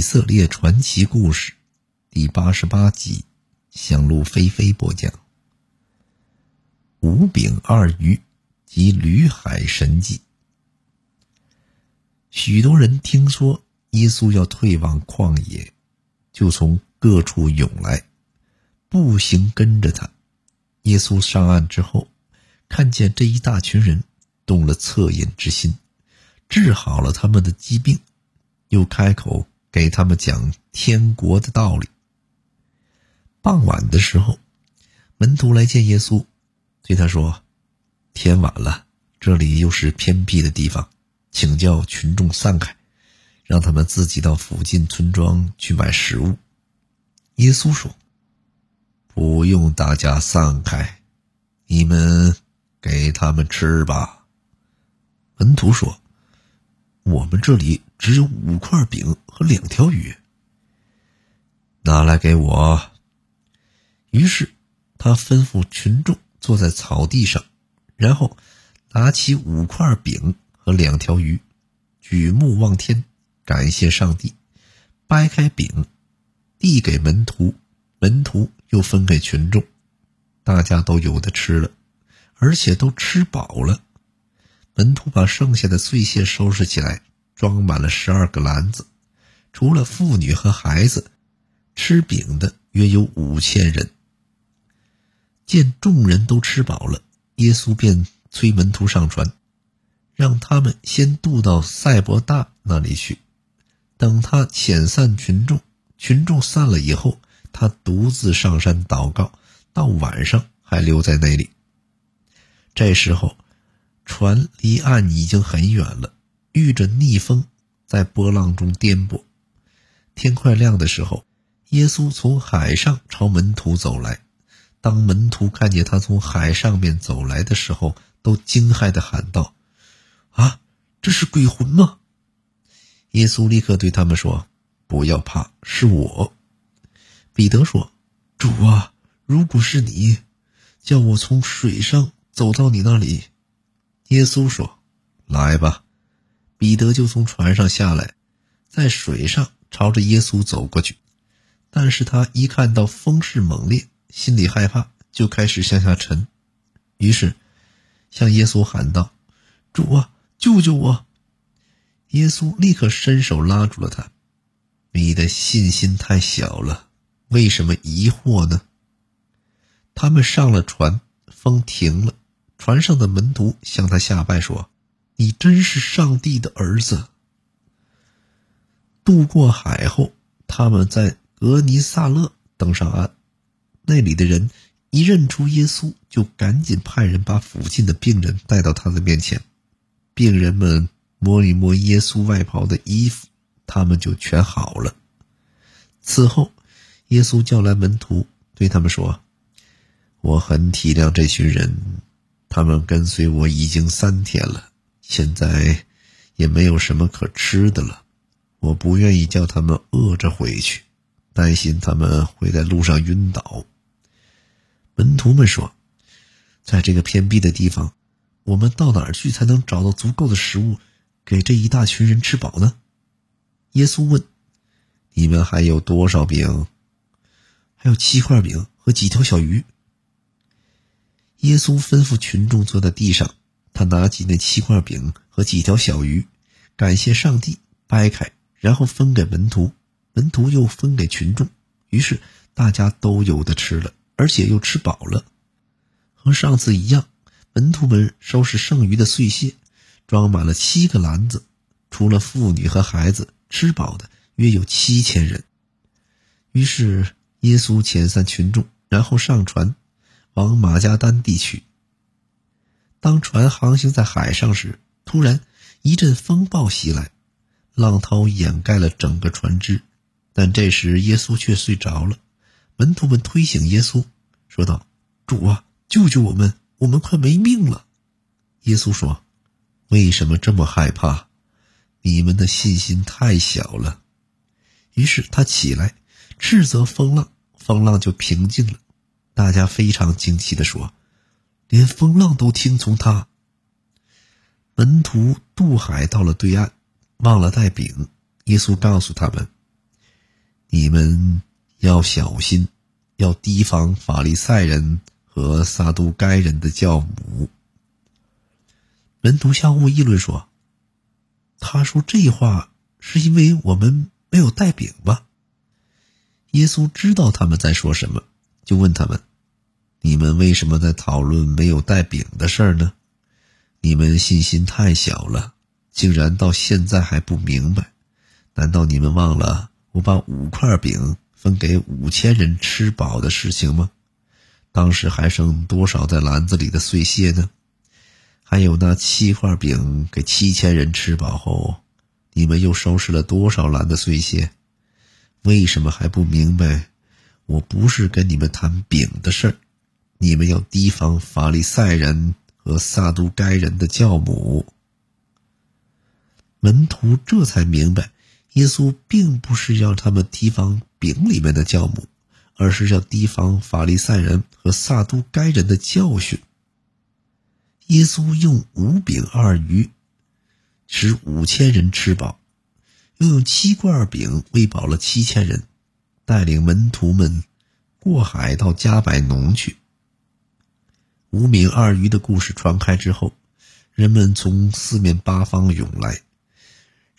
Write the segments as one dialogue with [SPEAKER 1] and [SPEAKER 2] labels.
[SPEAKER 1] 以色列传奇故事第八十八集，向路飞飞播讲。五饼二鱼及吕海神迹。许多人听说耶稣要退往旷野，就从各处涌来，步行跟着他。耶稣上岸之后，看见这一大群人，动了恻隐之心，治好了他们的疾病，又开口。给他们讲天国的道理。傍晚的时候，门徒来见耶稣，对他说：“天晚了，这里又是偏僻的地方，请叫群众散开，让他们自己到附近村庄去买食物。”耶稣说：“不用大家散开，你们给他们吃吧。”门徒说。我们这里只有五块饼和两条鱼，拿来给我。于是，他吩咐群众坐在草地上，然后拿起五块饼和两条鱼，举目望天，感谢上帝，掰开饼，递给门徒，门徒又分给群众，大家都有的吃了，而且都吃饱了。门徒把剩下的碎屑收拾起来，装满了十二个篮子。除了妇女和孩子，吃饼的约有五千人。见众人都吃饱了，耶稣便催门徒上船，让他们先渡到赛博大那里去。等他遣散群众，群众散了以后，他独自上山祷告，到晚上还留在那里。这时候。船离岸已经很远了，遇着逆风，在波浪中颠簸。天快亮的时候，耶稣从海上朝门徒走来。当门徒看见他从海上面走来的时候，都惊骇地喊道：“啊，这是鬼魂吗？”耶稣立刻对他们说：“不要怕，是我。”彼得说：“主啊，如果是你，叫我从水上走到你那里。”耶稣说：“来吧。”彼得就从船上下来，在水上朝着耶稣走过去。但是他一看到风势猛烈，心里害怕，就开始向下沉。于是向耶稣喊道：“主啊，救救我！”耶稣立刻伸手拉住了他。你的信心太小了，为什么疑惑呢？他们上了船，风停了。船上的门徒向他下拜说：“你真是上帝的儿子。”渡过海后，他们在格尼萨勒登上岸。那里的人一认出耶稣，就赶紧派人把附近的病人带到他的面前。病人们摸一摸耶稣外袍的衣服，他们就全好了。此后，耶稣叫来门徒，对他们说：“我很体谅这群人。”他们跟随我已经三天了，现在也没有什么可吃的了。我不愿意叫他们饿着回去，担心他们会在路上晕倒。门徒们说：“在这个偏僻的地方，我们到哪儿去才能找到足够的食物，给这一大群人吃饱呢？”耶稣问：“你们还有多少饼？”“还有七块饼和几条小鱼。”耶稣吩咐群众坐在地上，他拿起那七块饼和几条小鱼，感谢上帝，掰开，然后分给门徒，门徒又分给群众，于是大家都有的吃了，而且又吃饱了。和上次一样，门徒们收拾剩余的碎屑，装满了七个篮子，除了妇女和孩子，吃饱的约有七千人。于是耶稣遣散群众，然后上船。往马加丹地区。当船航行在海上时，突然一阵风暴袭来，浪涛掩盖了整个船只。但这时耶稣却睡着了。门徒们推醒耶稣，说道：“主啊，救救我们！我们快没命了。”耶稣说：“为什么这么害怕？你们的信心太小了。”于是他起来，斥责风浪，风浪就平静了。大家非常惊奇地说：“连风浪都听从他。”门徒渡海到了对岸，忘了带饼。耶稣告诉他们：“你们要小心，要提防法利赛人和撒都该人的教母。”门徒相互议论说：“他说这话是因为我们没有带饼吧？”耶稣知道他们在说什么，就问他们：“你们为什么在讨论没有带饼的事儿呢？你们信心太小了，竟然到现在还不明白。难道你们忘了我把五块饼分给五千人吃饱的事情吗？当时还剩多少在篮子里的碎屑呢？还有那七块饼给七千人吃饱后，你们又收拾了多少篮的碎屑？”为什么还不明白？我不是跟你们谈饼的事儿，你们要提防法利赛人和撒都该人的教母。门徒这才明白，耶稣并不是要他们提防饼里面的教母，而是要提防法利赛人和撒都该人的教训。耶稣用五饼二鱼，使五千人吃饱。又用七罐饼喂饱了七千人，带领门徒们过海到加百农去。五饼二鱼的故事传开之后，人们从四面八方涌来。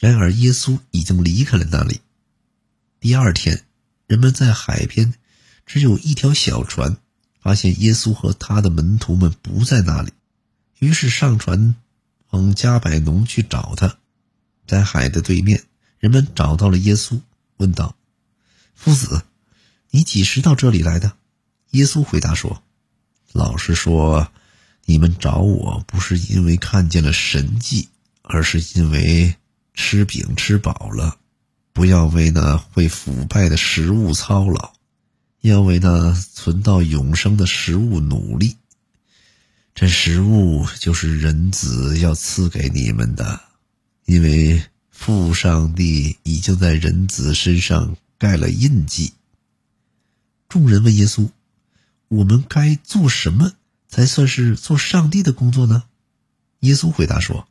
[SPEAKER 1] 然而耶稣已经离开了那里。第二天，人们在海边只有一条小船，发现耶稣和他的门徒们不在那里，于是上船往加百农去找他。在海的对面。人们找到了耶稣，问道：“夫子，你几时到这里来的？”耶稣回答说：“老实说，你们找我不是因为看见了神迹，而是因为吃饼吃饱了。不要为那会腐败的食物操劳，要为那存到永生的食物努力。这食物就是人子要赐给你们的，因为。”父上帝已经在人子身上盖了印记。众人问耶稣：“我们该做什么才算是做上帝的工作呢？”耶稣回答说：“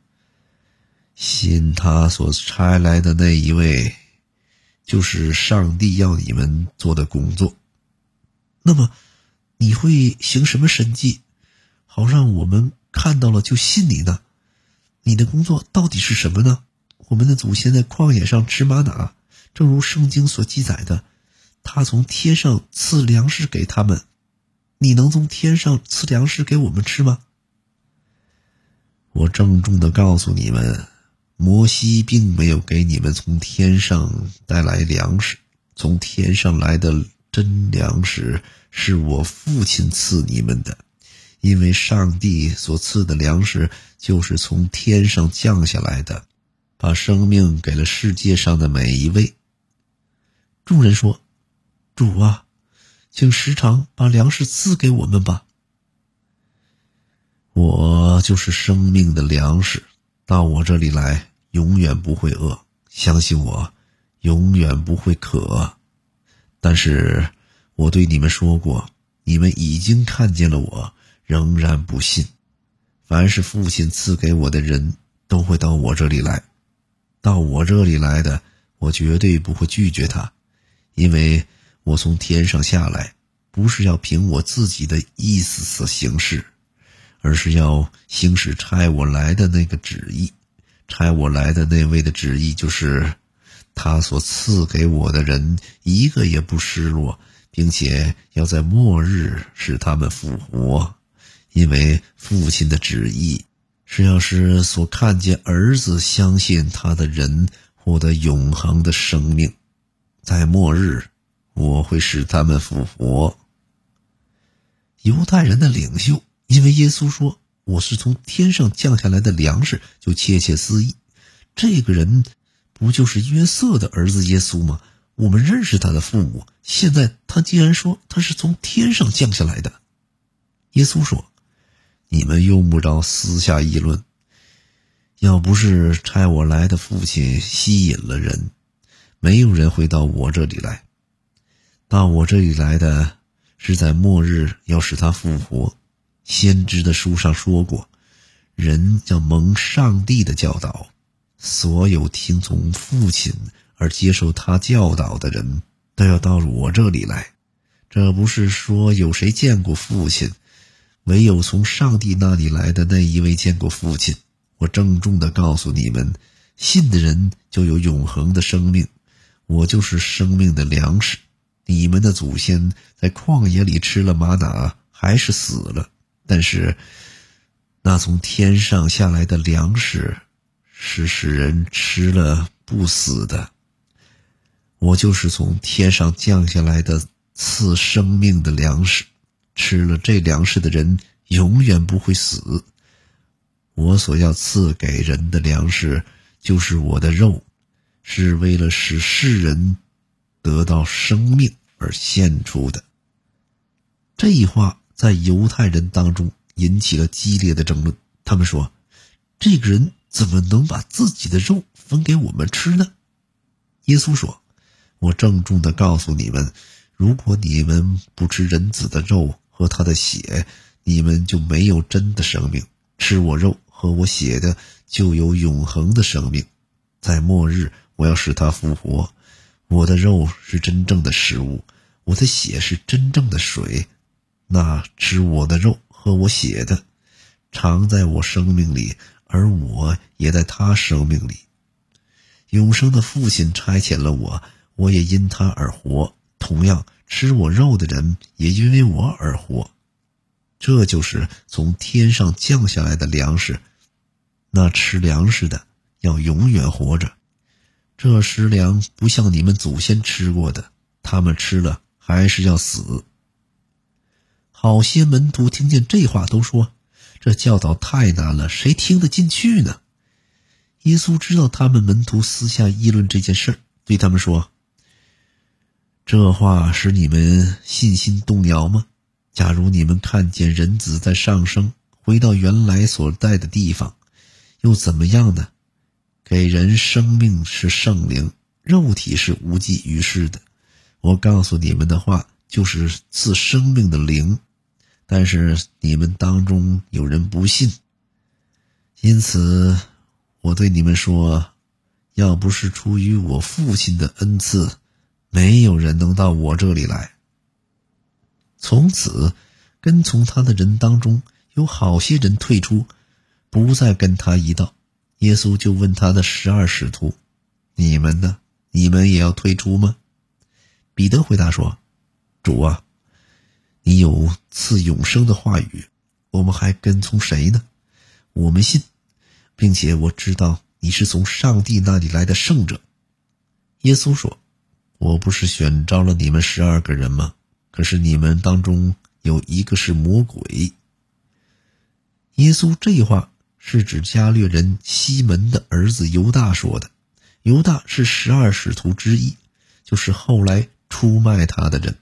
[SPEAKER 1] 信他所差来的那一位，就是上帝要你们做的工作。那么，你会行什么神迹，好让我们看到了就信你呢？你的工作到底是什么呢？”我们的祖先在旷野上吃玛瑙，正如圣经所记载的，他从天上赐粮食给他们。你能从天上赐粮食给我们吃吗？我郑重的告诉你们，摩西并没有给你们从天上带来粮食，从天上来的真粮食是我父亲赐你们的，因为上帝所赐的粮食就是从天上降下来的。把生命给了世界上的每一位。众人说：“主啊，请时常把粮食赐给我们吧。我就是生命的粮食，到我这里来，永远不会饿。相信我，永远不会渴。但是我对你们说过，你们已经看见了我，仍然不信。凡是父亲赐给我的人，都会到我这里来。”到我这里来的，我绝对不会拒绝他，因为我从天上下来，不是要凭我自己的意思行事，而是要行使差我来的那个旨意。差我来的那位的旨意就是，他所赐给我的人一个也不失落，并且要在末日使他们复活，因为父亲的旨意。是要是所看见儿子相信他的人获得永恒的生命，在末日，我会使他们复活。犹太人的领袖因为耶稣说我是从天上降下来的粮食，就窃窃私议：这个人不就是约瑟的儿子耶稣吗？我们认识他的父母，现在他竟然说他是从天上降下来的。耶稣说。你们用不着私下议论。要不是差我来的父亲吸引了人，没有人会到我这里来。到我这里来的是在末日要使他复活。先知的书上说过，人要蒙上帝的教导，所有听从父亲而接受他教导的人都要到我这里来。这不是说有谁见过父亲，唯有从上帝那里来的那一位见过父亲。我郑重地告诉你们，信的人就有永恒的生命，我就是生命的粮食。你们的祖先在旷野里吃了玛瑙，还是死了。但是，那从天上下来的粮食，是使人吃了不死的。我就是从天上降下来的赐生命的粮食，吃了这粮食的人永远不会死。我所要赐给人的粮食，就是我的肉，是为了使世人得到生命。而献出的这一话，在犹太人当中引起了激烈的争论。他们说：“这个人怎么能把自己的肉分给我们吃呢？”耶稣说：“我郑重地告诉你们，如果你们不吃人子的肉和他的血，你们就没有真的生命；吃我肉和我血的，就有永恒的生命。在末日，我要使他复活。我的肉是真正的食物。”我的血是真正的水，那吃我的肉喝我血的，常在我生命里，而我也在他生命里。永生的父亲差遣了我，我也因他而活。同样，吃我肉的人也因为我而活。这就是从天上降下来的粮食。那吃粮食的要永远活着。这食粮不像你们祖先吃过的，他们吃了。还是要死。好些门徒听见这话，都说：“这教导太难了，谁听得进去呢？”耶稣知道他们门徒私下议论这件事对他们说：“这话使你们信心动摇吗？假如你们看见人子在上升，回到原来所在的地方，又怎么样呢？给人生命是圣灵，肉体是无济于事的。”我告诉你们的话，就是赐生命的灵，但是你们当中有人不信，因此我对你们说，要不是出于我父亲的恩赐，没有人能到我这里来。从此，跟从他的人当中有好些人退出，不再跟他一道。耶稣就问他的十二使徒：“你们呢？你们也要退出吗？”彼得回答说：“主啊，你有赐永生的话语，我们还跟从谁呢？我们信，并且我知道你是从上帝那里来的圣者。”耶稣说：“我不是选召了你们十二个人吗？可是你们当中有一个是魔鬼。”耶稣这话是指加略人西门的儿子犹大说的。犹大是十二使徒之一，就是后来。出卖他的人。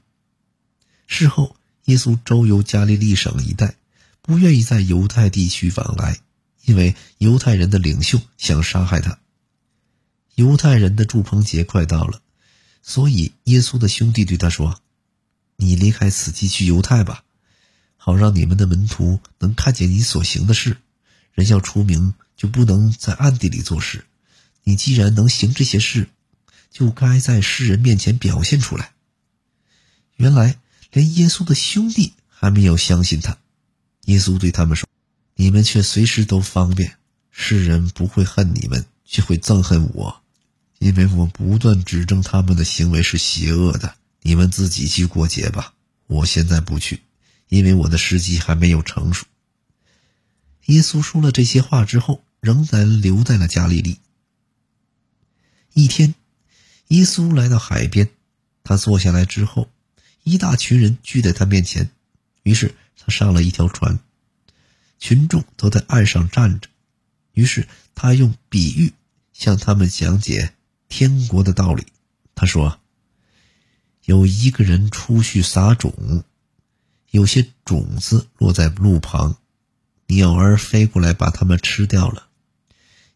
[SPEAKER 1] 事后，耶稣周游加利利省一带，不愿意在犹太地区往来，因为犹太人的领袖想杀害他。犹太人的祝棚节快到了，所以耶稣的兄弟对他说：“你离开此地去犹太吧，好让你们的门徒能看见你所行的事。人要出名，就不能在暗地里做事。你既然能行这些事。”就该在世人面前表现出来。原来连耶稣的兄弟还没有相信他，耶稣对他们说：“你们却随时都方便，世人不会恨你们，却会憎恨我，因为我不断指证他们的行为是邪恶的。你们自己去过节吧，我现在不去，因为我的时机还没有成熟。”耶稣说了这些话之后，仍然留在了加利利。一天。耶稣来到海边，他坐下来之后，一大群人聚在他面前。于是他上了一条船，群众都在岸上站着。于是他用比喻向他们讲解天国的道理。他说：“有一个人出去撒种，有些种子落在路旁，鸟儿飞过来把它们吃掉了；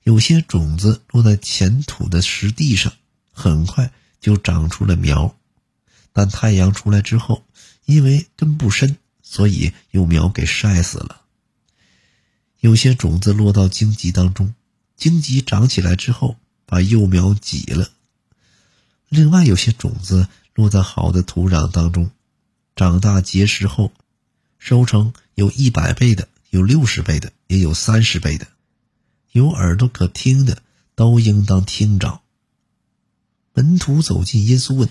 [SPEAKER 1] 有些种子落在浅土的石地上。”很快就长出了苗，但太阳出来之后，因为根不深，所以幼苗给晒死了。有些种子落到荆棘当中，荆棘长起来之后，把幼苗挤了。另外有些种子落在好的土壤当中，长大结实后，收成有一百倍的，有六十倍的，也有三十倍的。有耳朵可听的，都应当听着。门徒走近耶稣问：“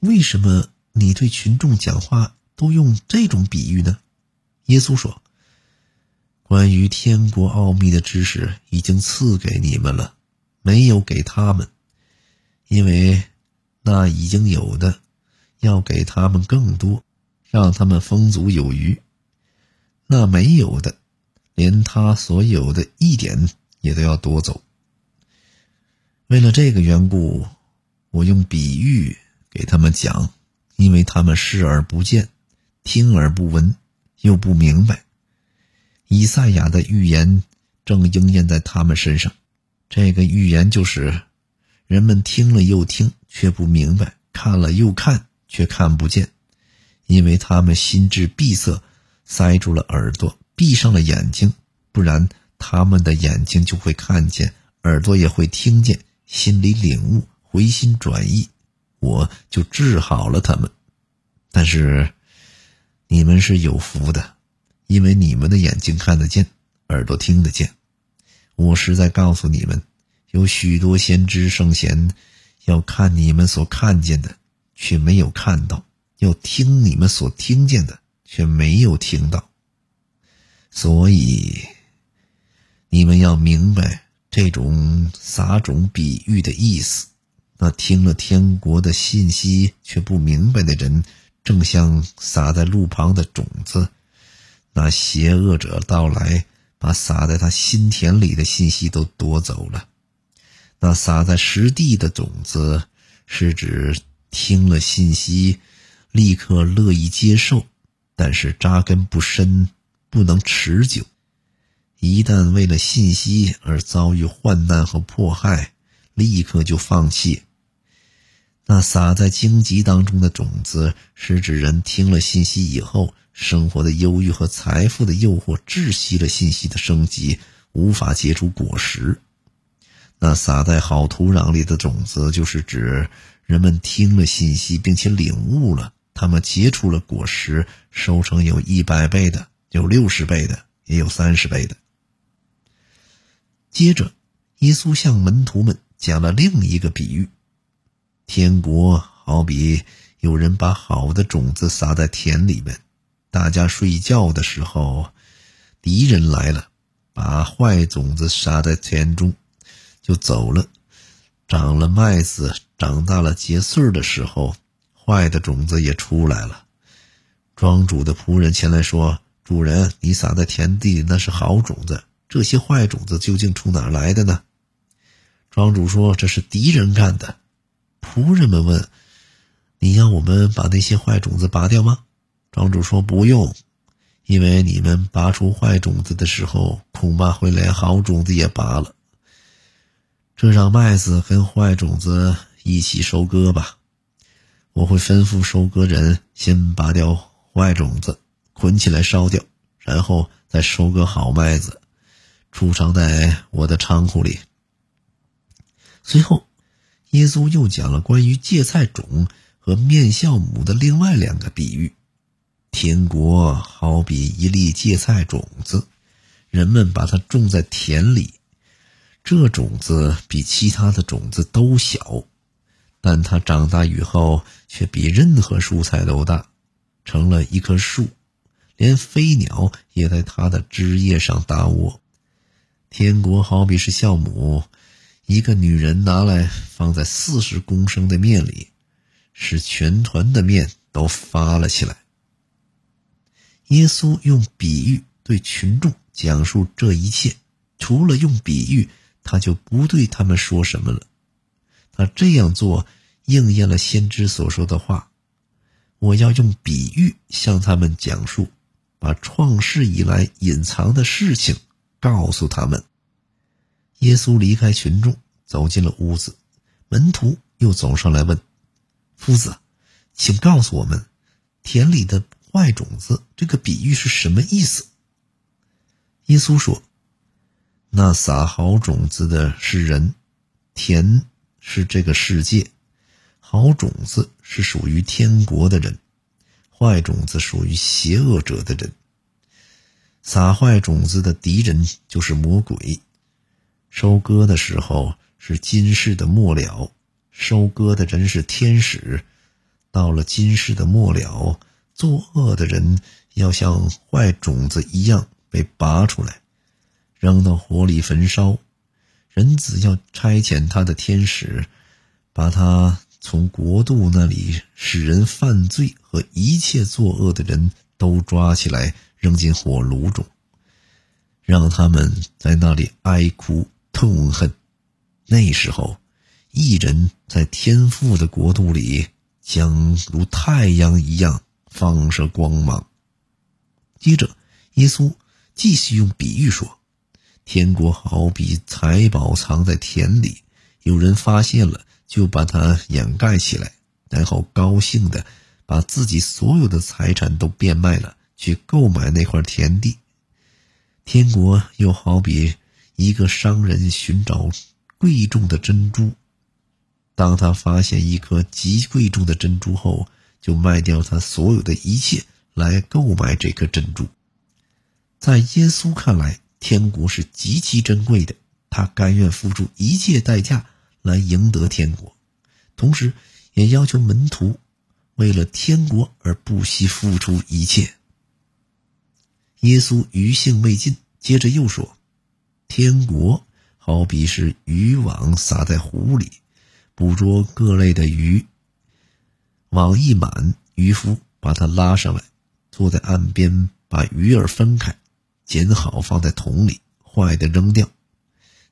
[SPEAKER 1] 为什么你对群众讲话都用这种比喻呢？”耶稣说：“关于天国奥秘的知识已经赐给你们了，没有给他们，因为。”那已经有的，要给他们更多，让他们丰足有余；那没有的，连他所有的一点也都要夺走。为了这个缘故，我用比喻给他们讲，因为他们视而不见，听而不闻，又不明白。以赛亚的预言正应验在他们身上。这个预言就是。人们听了又听，却不明白；看了又看，却看不见，因为他们心智闭塞，塞住了耳朵，闭上了眼睛。不然，他们的眼睛就会看见，耳朵也会听见，心里领悟，回心转意，我就治好了他们。但是，你们是有福的，因为你们的眼睛看得见，耳朵听得见。我实在告诉你们。有许多先知圣贤，要看你们所看见的，却没有看到；要听你们所听见的，却没有听到。所以，你们要明白这种撒种比喻的意思。那听了天国的信息却不明白的人，正像撒在路旁的种子。那邪恶者到来，把撒在他心田里的信息都夺走了。那撒在实地的种子，是指听了信息，立刻乐意接受，但是扎根不深，不能持久。一旦为了信息而遭遇患难和迫害，立刻就放弃。那撒在荆棘当中的种子，是指人听了信息以后，生活的忧郁和财富的诱惑窒息了信息的升级，无法结出果实。那撒在好土壤里的种子，就是指人们听了信息，并且领悟了，他们结出了果实，收成有一百倍的，有六十倍的，也有三十倍的。接着，耶稣向门徒们讲了另一个比喻：天国好比有人把好的种子撒在田里面，大家睡觉的时候，敌人来了，把坏种子撒在田中。就走了，长了麦子，长大了结穗的时候，坏的种子也出来了。庄主的仆人前来说：“主人，你撒在田地里那是好种子，这些坏种子究竟从哪来的呢？”庄主说：“这是敌人干的。”仆人们问：“你要我们把那些坏种子拔掉吗？”庄主说：“不用，因为你们拔出坏种子的时候，恐怕会连好种子也拔了。”这让麦子跟坏种子一起收割吧。我会吩咐收割人先拔掉坏种子，捆起来烧掉，然后再收割好麦子，储藏在我的仓库里。随后，耶稣又讲了关于芥菜种和面酵母的另外两个比喻：天国好比一粒芥菜种子，人们把它种在田里。这种子比其他的种子都小，但它长大以后却比任何蔬菜都大，成了一棵树，连飞鸟也在它的枝叶上搭窝。天国好比是酵母，一个女人拿来放在四十公升的面里，使全团的面都发了起来。耶稣用比喻对群众讲述这一切，除了用比喻。他就不对他们说什么了。他这样做应验了先知所说的话：“我要用比喻向他们讲述，把创世以来隐藏的事情告诉他们。”耶稣离开群众，走进了屋子。门徒又走上来问：“夫子，请告诉我们，田里的坏种子这个比喻是什么意思？”耶稣说。那撒好种子的是人，田是这个世界，好种子是属于天国的人，坏种子属于邪恶者的人。撒坏种子的敌人就是魔鬼。收割的时候是今世的末了，收割的人是天使。到了今世的末了，作恶的人要像坏种子一样被拔出来，扔到火里焚烧。人子要差遣他的天使，把他从国度那里使人犯罪和一切作恶的人都抓起来，扔进火炉中，让他们在那里哀哭痛恨。那时候，一人在天父的国度里将如太阳一样放射光芒。接着，耶稣继续用比喻说。天国好比财宝藏在田里，有人发现了，就把它掩盖起来，然后高兴的把自己所有的财产都变卖了，去购买那块田地。天国又好比一个商人寻找贵重的珍珠，当他发现一颗极贵重的珍珠后，就卖掉他所有的一切来购买这颗珍珠。在耶稣看来。天国是极其珍贵的，他甘愿付出一切代价来赢得天国，同时也要求门徒为了天国而不惜付出一切。耶稣余兴未尽，接着又说：“天国好比是渔网撒在湖里，捕捉各类的鱼。网一满，渔夫把它拉上来，坐在岸边，把鱼儿分开。”捡好放在桶里，坏的扔掉。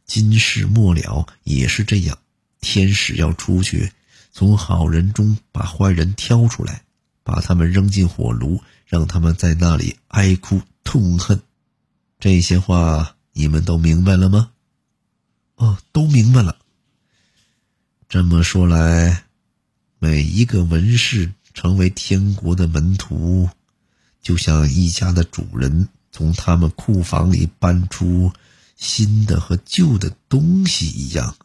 [SPEAKER 1] 今世末了也是这样，天使要出去，从好人中把坏人挑出来，把他们扔进火炉，让他们在那里哀哭痛恨。这些话你们都明白了吗？
[SPEAKER 2] 哦，都明白了。
[SPEAKER 1] 这么说来，每一个文士成为天国的门徒，就像一家的主人。从他们库房里搬出新的和旧的东西一样。